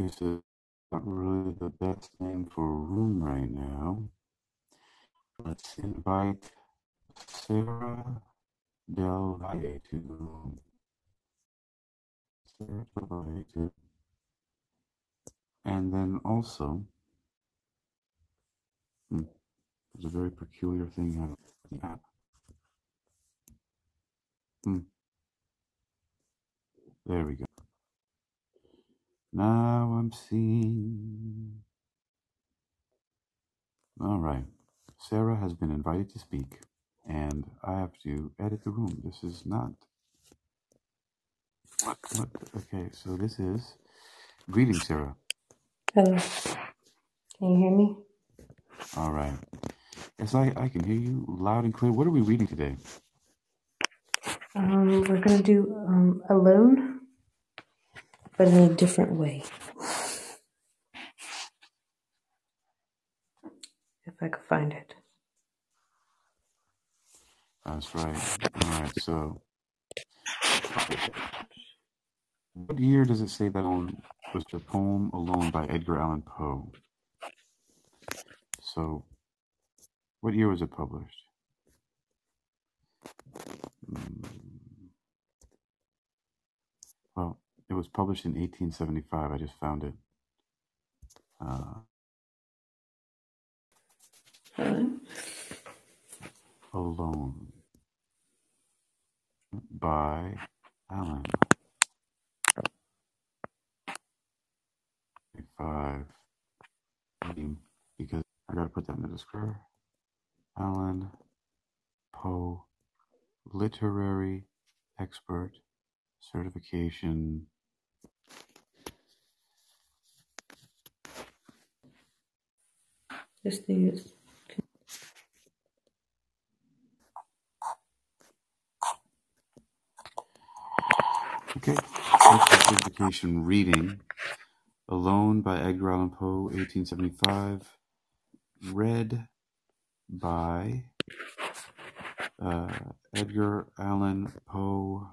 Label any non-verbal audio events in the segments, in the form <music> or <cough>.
is not really the best name for a room right now. Let's invite Sarah Del Valle to the room. Sarah Del Valle to. And then also, hmm, there's a very peculiar thing the app. Hmm. There we go. Now I'm seeing. All right. Sarah has been invited to speak, and I have to edit the room. This is not. What? What? Okay, so this is. Greetings, Sarah. Hello. Can you hear me? All right. Yes, I, I can hear you loud and clear. What are we reading today? Um, we're gonna do um alone, but in a different way. If I could find it. That's right. All right. So, what year does it say that on was the poem "Alone" by Edgar Allan Poe? So, what year was it published? Mm, Well, it was published in 1875. I just found it. Uh. "Alone" by Allan. Five. Because I gotta put that in the descriptor. Allan Poe, literary expert, certification. This thing is Okay. Certification reading. Alone by Edgar Allan Poe, 1875. Read by uh, Edgar Allan Poe,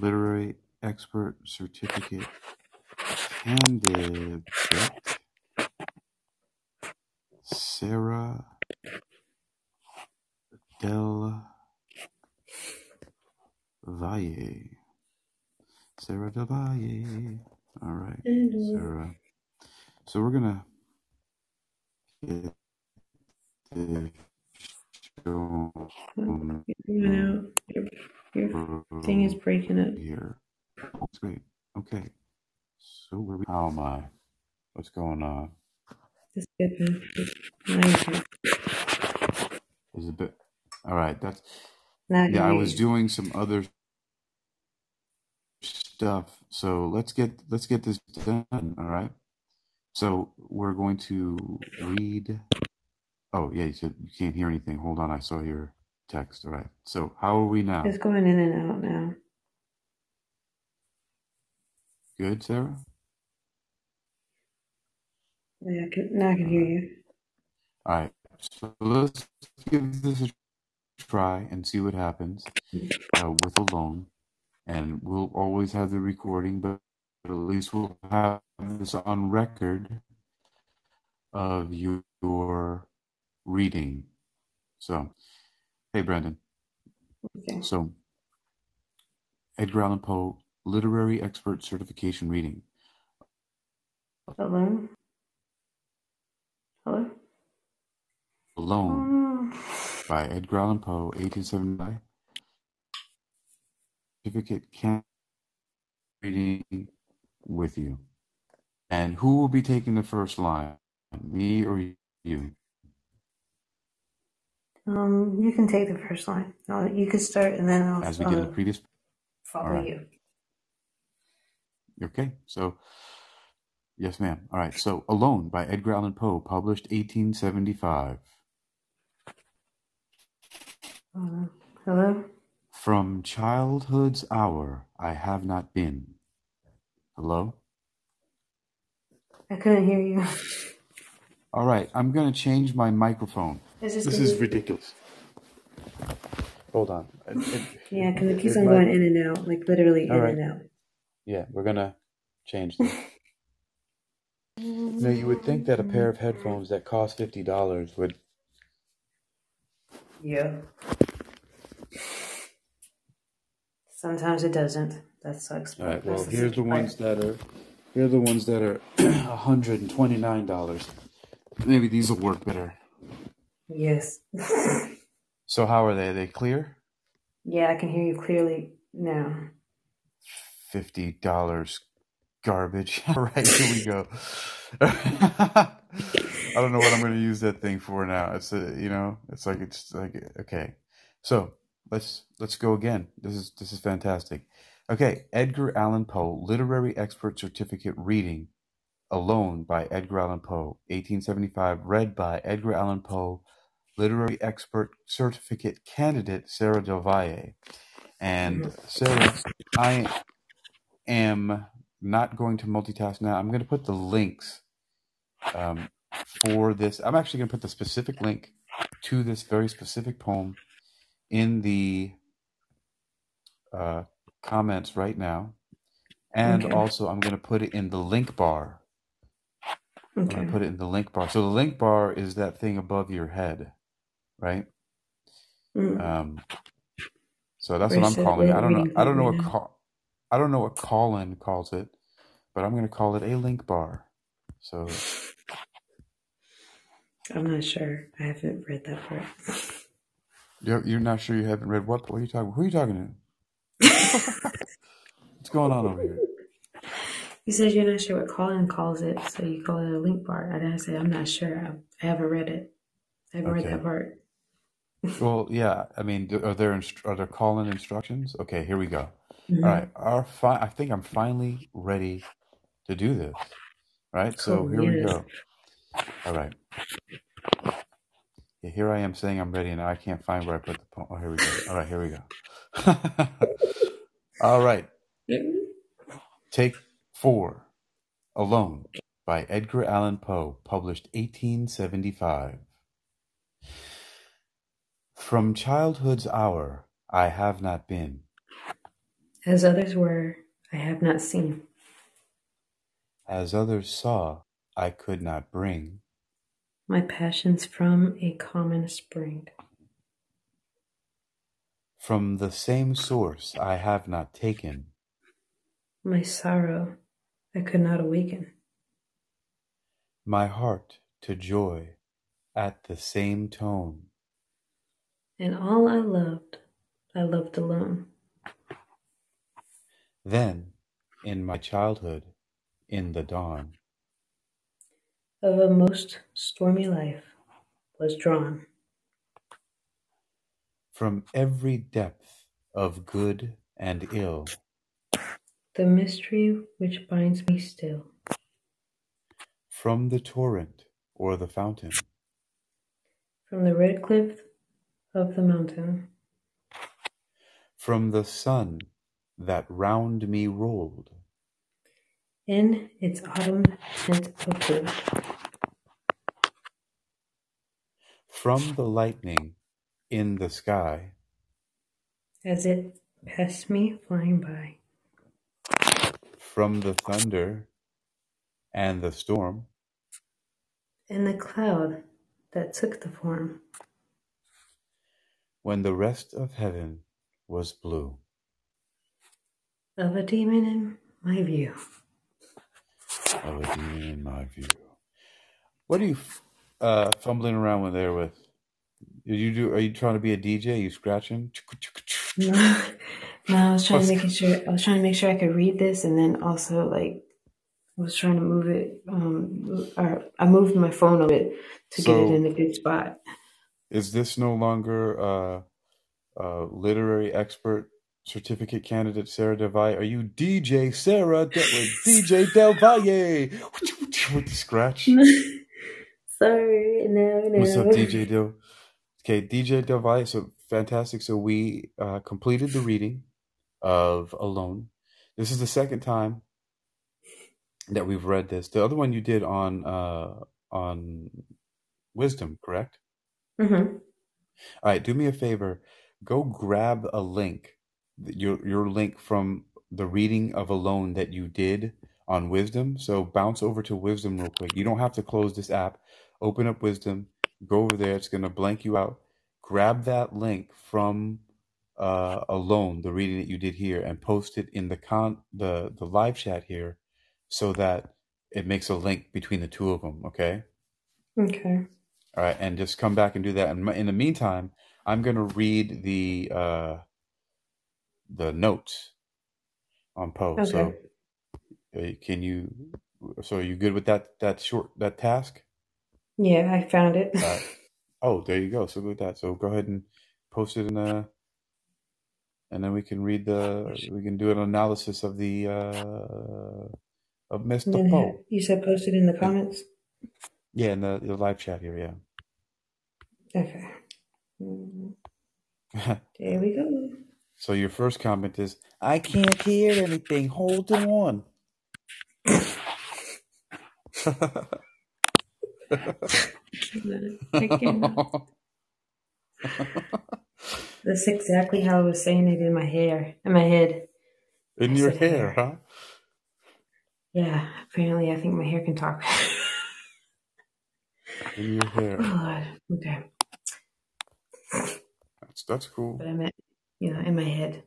literary expert certificate candidate Sarah Del Valle. Sarah Del Valle. All right. Sarah. So we're gonna get the show your thing is breaking up. here. That's great. Okay. So where we? Oh how am I? What's going on? It's good, man. Is a bit. All right. That's can yeah. I was doing some other stuff. So let's get let's get this done. All right. So we're going to read. Oh yeah, you said you can't hear anything. Hold on, I saw your text. All right. So how are we now? It's going in and out now. Good, Sarah. Yeah, I can, now I can hear you. All right. So let's give this a try and see what happens uh, with alone. And we'll always have the recording, but at least we'll have this on record of your reading. So, hey, Brendan. Okay. So, Edgar Allan Poe, literary expert certification reading. Hello? Hello? Alone Oh, by Edgar Allan Poe, 1879. Certificate can reading with you. And who will be taking the first line? Me or you? Um, you can take the first line. Uh, you can start, and then I'll, As we did in the previous. follow right. you. Okay. So, yes, ma'am. All right. So, Alone by Edgar Allan Poe, published 1875. Uh, hello? From childhood's hour, I have not been. Hello? I couldn't hear you. All right. I'm going to change my microphone. Is this This is be- ridiculous. Hold on. It- it- Yeah, because it keeps it on might- going in and out, like literally All in right. and out. Yeah, we're gonna change this. <laughs> no, you would think that a pair of headphones that cost fifty dollars would. Yeah. Sometimes it doesn't. That sucks. All right. Well, here's the ones that are. Here are the ones that are hundred and twenty nine dollars. Maybe these will work better. Yes. <laughs> So how are they? Are they clear? yeah, I can hear you clearly now. Fifty dollars garbage. <laughs> All right, here we go. <laughs> I don't know what I'm going to use that thing for now. It's a, you know, it's like it's like okay. So let's let's go again. This is this is fantastic. Okay, Edgar Allan Poe, literary expert certificate reading, alone by Edgar Allan Poe, 1875, read by Edgar Allan Poe, literary expert certificate candidate Sarah Del Valle. And Sarah, I am not going to multitask now. I'm going to put the links um, for this. I'm actually going to put the specific link to this very specific poem in the uh, comments right now. And Okay. also, I'm going to put it in the link bar. I'm going to put it in the link bar. So the link bar is that thing above your head, right? Mm. Um, so that's Where what I'm calling it. I don't know. I don't know what call. I don't know what Callin calls it, but I'm going to call it a link bar. So I'm not sure. I haven't read that part. you're, you're not sure you haven't read what? What are you talking? Who are you talking to? <laughs> What's going on over here? You said you're not sure what Callin calls it, so you call it a link bar. And I said I'm not sure. I, I haven't read it. I haven't read Okay. that part. <laughs> Well, yeah. I mean, do- are there inst- are there call-in instructions? Okay, here we go. Mhm. All right. Our fi- I think I'm finally ready to do this. Right. So Cool. here we go. All right. Yeah, here I am saying I'm ready, and I can't find where I put the poem. Oh, here we go. All right, here we go. <laughs> All right, take four. Alone by Edgar Allan Poe, published 1875. From childhood's hour I have not been, As others were, I have not seen. as others saw I could not bring. My passions from a common spring. From the same source I have not taken. My sorrow I could not awaken. My heart to joy at the same tone. And all I loved, I loved alone. Then, in my childhood, in the dawn, Of a most stormy life was drawn. from every depth of good and ill, The mystery which binds me still. from the torrent or the fountain, From the red cliff of the mountain. from the sun that round me rolled, In its autumn tint of gold. from the lightning in the sky, As it passed me flying by. from the thunder and the storm, And the cloud that took the form. when the rest of heaven was blue. Of a demon in my view. Of a demon in my view. What are you uh, fumbling around with there with? You do? Are you trying to be a DJ? Are you scratching? No, no, I was trying to make sure I was trying to make sure I could read this and then also like I was trying to move it um or I moved my phone a bit to get it in a good spot. Is this no longer uh, uh, literary expert certificate candidate Sarah Del Valle? Are you DJ Sarah De- DJ Del Valle with the scratch? <laughs> Sorry, no, no. What's up, DJ Del? Okay, DJ Del Valle. So fantastic. So we uh, completed the reading of Alone. This is the second time that we've read this. The other one you did on uh, on Wisdom, correct? Mm-hmm. All right, do me a favor. Go grab a link, your your link from the reading of Alone that you did on Wisdom. So bounce over to Wisdom real quick. You don't have to close this app. Open up Wisdom. Go over there. It's gonna blank you out. Grab that link from uh, Alone, the reading that you did here, and post it in the con the the live chat here, so that it makes a link between the two of them. Okay. Okay. All right, and just come back and do that. And in the meantime, I'm gonna read the uh, the notes on Poe. Okay. So, uh, can you? So, are you good with that that short that task? Yeah, I found it. Uh, <laughs> oh, there you go. So good with that. So go ahead and post it in the, and then we can read the we can do an analysis of the uh, of Mr. Poe. you said post it in the comments. Yeah, in the, the live chat here. Yeah. Okay. Mm. <laughs> There we go. So your first comment is, I can't hear anything. Hold on. <laughs> That's exactly how I was saying it in my hair, in my head. In I your hair, hair. huh? Yeah, apparently I think my hair can talk. In your <laughs> oh, hair. Lord. Okay. That's that's cool. But I meant, you know, in my head.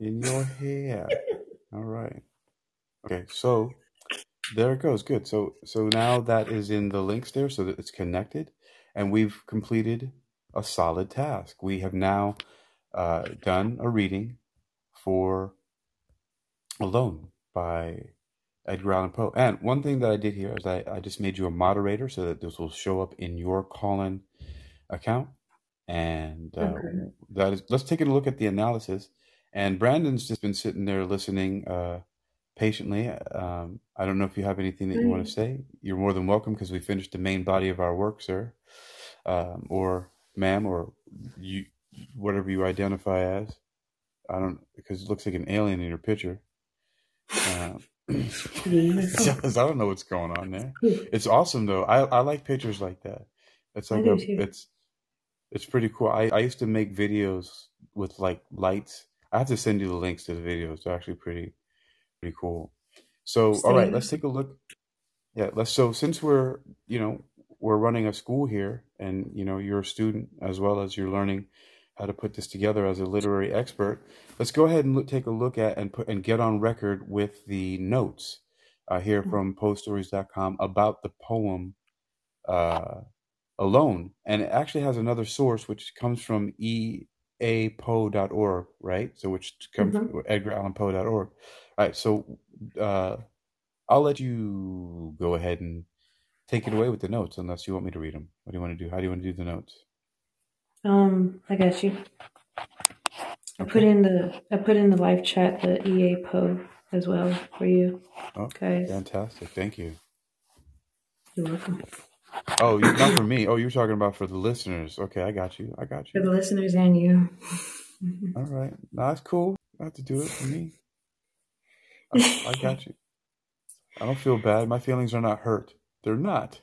In your hair. <laughs> All right. Okay, so there it goes. Good. So so now that is in the links there, so that it's connected, and we've completed a solid task. We have now uh, done a reading for Alone by Edgar Allan Poe. And one thing that I did here is I, I just made you a moderator so that this will show up in your call-in account. And uh, Okay. that is, let's take a look at the analysis. And Brandon's just been sitting there listening uh, patiently. Um, I don't know if you have anything that you want to say. You're more than welcome because we finished the main body of our work, sir, um, or ma'am, or you, whatever you identify as. I don't because it looks like an alien in your picture. Uh, <laughs> I don't know what's going on there. It's awesome though. I I like pictures like that. It's like a it's it's pretty cool. I I used to make videos with like lights. I have to send you the links to the videos. They're actually pretty pretty cool. So all right, let's take a look. Yeah, let's so since we're you know we're running a school here, and you know you're a student as well as you're learning how to put this together as a literary expert. Let's go ahead and look, take a look at and put and get on record with the notes uh, here from poestories.com about the poem uh, alone. And it actually has another source which comes from eapoe.org, right? So which comes hmm from edgarallanpoe.org. All right, so uh, I'll let you go ahead and take it away with the notes unless you want me to read them. What do you want to do? How do you want to do the notes? Um, I got you. I put in the I put in the live chat the EA Poe as well for you Oh, guys. fantastic. Thank you. You're welcome. Oh, not for me. Oh, you're talking about for the listeners. Okay, I got you. I got you. For the listeners and you. <laughs> All right. No, that's cool. I have to do it for me. I, I got you. I don't feel bad. My feelings are not hurt. They're not.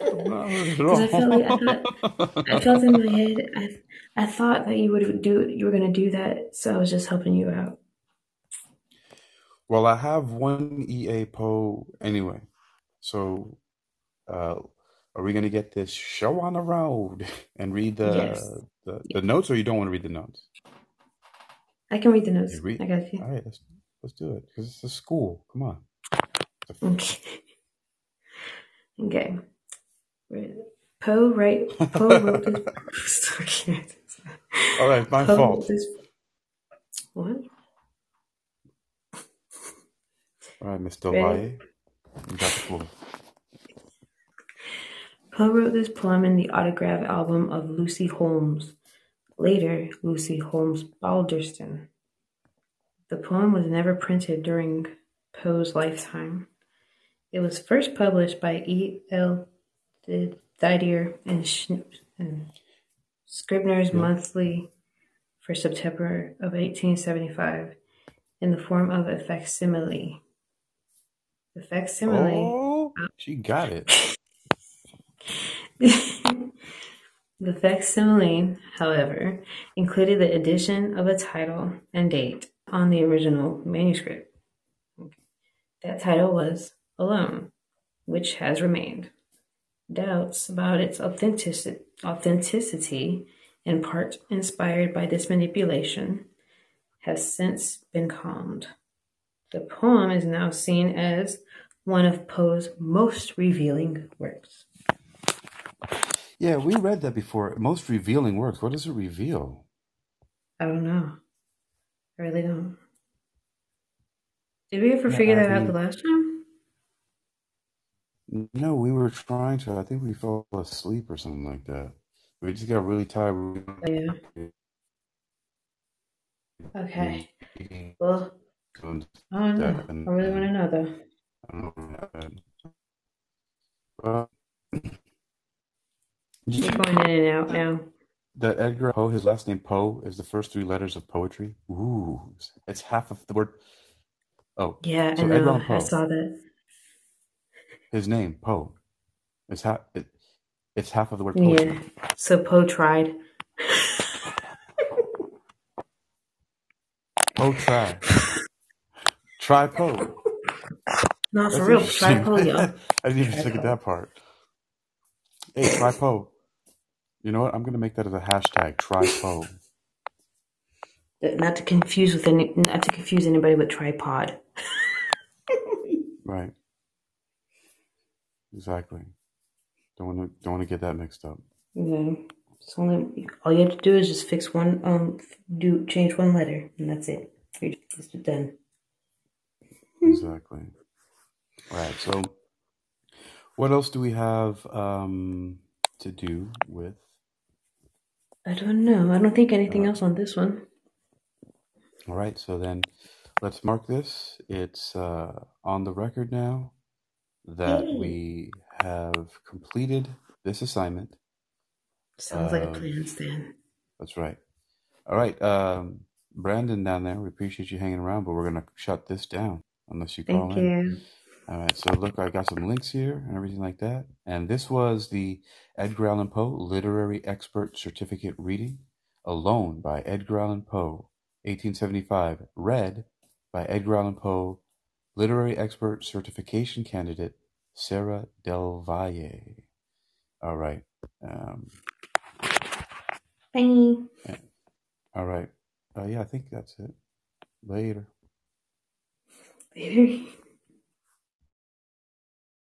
I'm not hurt at Because I felt like I thought I felt in my head I I thought that you would do you were gonna do that, so I was just helping you out. well, I have one EA Poe anyway. So, uh, are we going to get this show on the road <laughs> and read Yes. the, the the notes, or you don't want to read the notes? I can read the notes. read. I got you. All right, let's let's do it because it's a school. Come on. Okay. <laughs> Okay. Poe right Poe wrote this. <laughs> All right, my Poe fault. this what? All right, Mr. Valle, you got the floor. Poe wrote this poem in the autograph album of Lucy Holmes, later Lucy Holmes Balderston. The poem was never printed during Poe's lifetime. It was first published by E. L. Didier and, Sch- and Scribner's Yeah. Monthly for September of 1875 in the form of a facsimile. The facsimile Oh, she got it. <laughs> the facsimile, however, included the addition of a title and date on the original manuscript. That title was Alone, which has remained. Doubts about its authenticity, in part inspired by this manipulation, have since been calmed. The poem is now seen as one of Poe's most revealing works. Yeah, we read that before. Most revealing works. What does it reveal? I don't know. I really don't. Did we ever Yeah, figure I that out the last time? no, we were trying to. I think we fell asleep or something like that. We just got really tired. Oh, yeah. Okay. Mm-hmm. Well, and oh, I know. stuff, and, I really want another. and know though. I don't know what happened. Well, did You're you going in and out now. that Edgar Poe, his last name Poe, is the first three letters of poetry? Ooh, it's half of the word. Oh, Yeah, I so Edgar know. Allan I saw that. his name Poe, is half. It, it's half of the word Yeah. So Poe tried. Poe try, <laughs> try Poe. No, for That's real. Interesting. Poe, y'all. I didn't even think of that part. Hey, try Poe. You know what? I'm gonna make that as a hashtag. Try Poe. Not to confuse with any, not to confuse anybody with tripod. Right. Exactly. Don't want to. Don't want to get that mixed up. No, it's only all you have to do is just fix one. Um, do change one letter, and that's it. You're just done. Exactly. All right. So, what else do we have um, to do with? I don't know. I don't think anything Uh, else on this one. all right. So then, let's mark this. It's uh, on the record now that Yay! we have completed this assignment. Sounds like a Um, plan, Stan. that's right. All right. Um, Brandon down there, we appreciate you hanging around, but we're gonna shut this down unless you call Thank in. you. All right, so look, I got some links here and everything like that. And this was the Edgar Allan Poe Literary Expert Certificate Reading, Alone by Edgar Allan Poe, 1875, read by Edgar Allan Poe Literary Expert Certification Candidate Sarah Del Valle. All right. Um, Bye. all right. Uh, yeah, I think that's it. Later. Later. <laughs>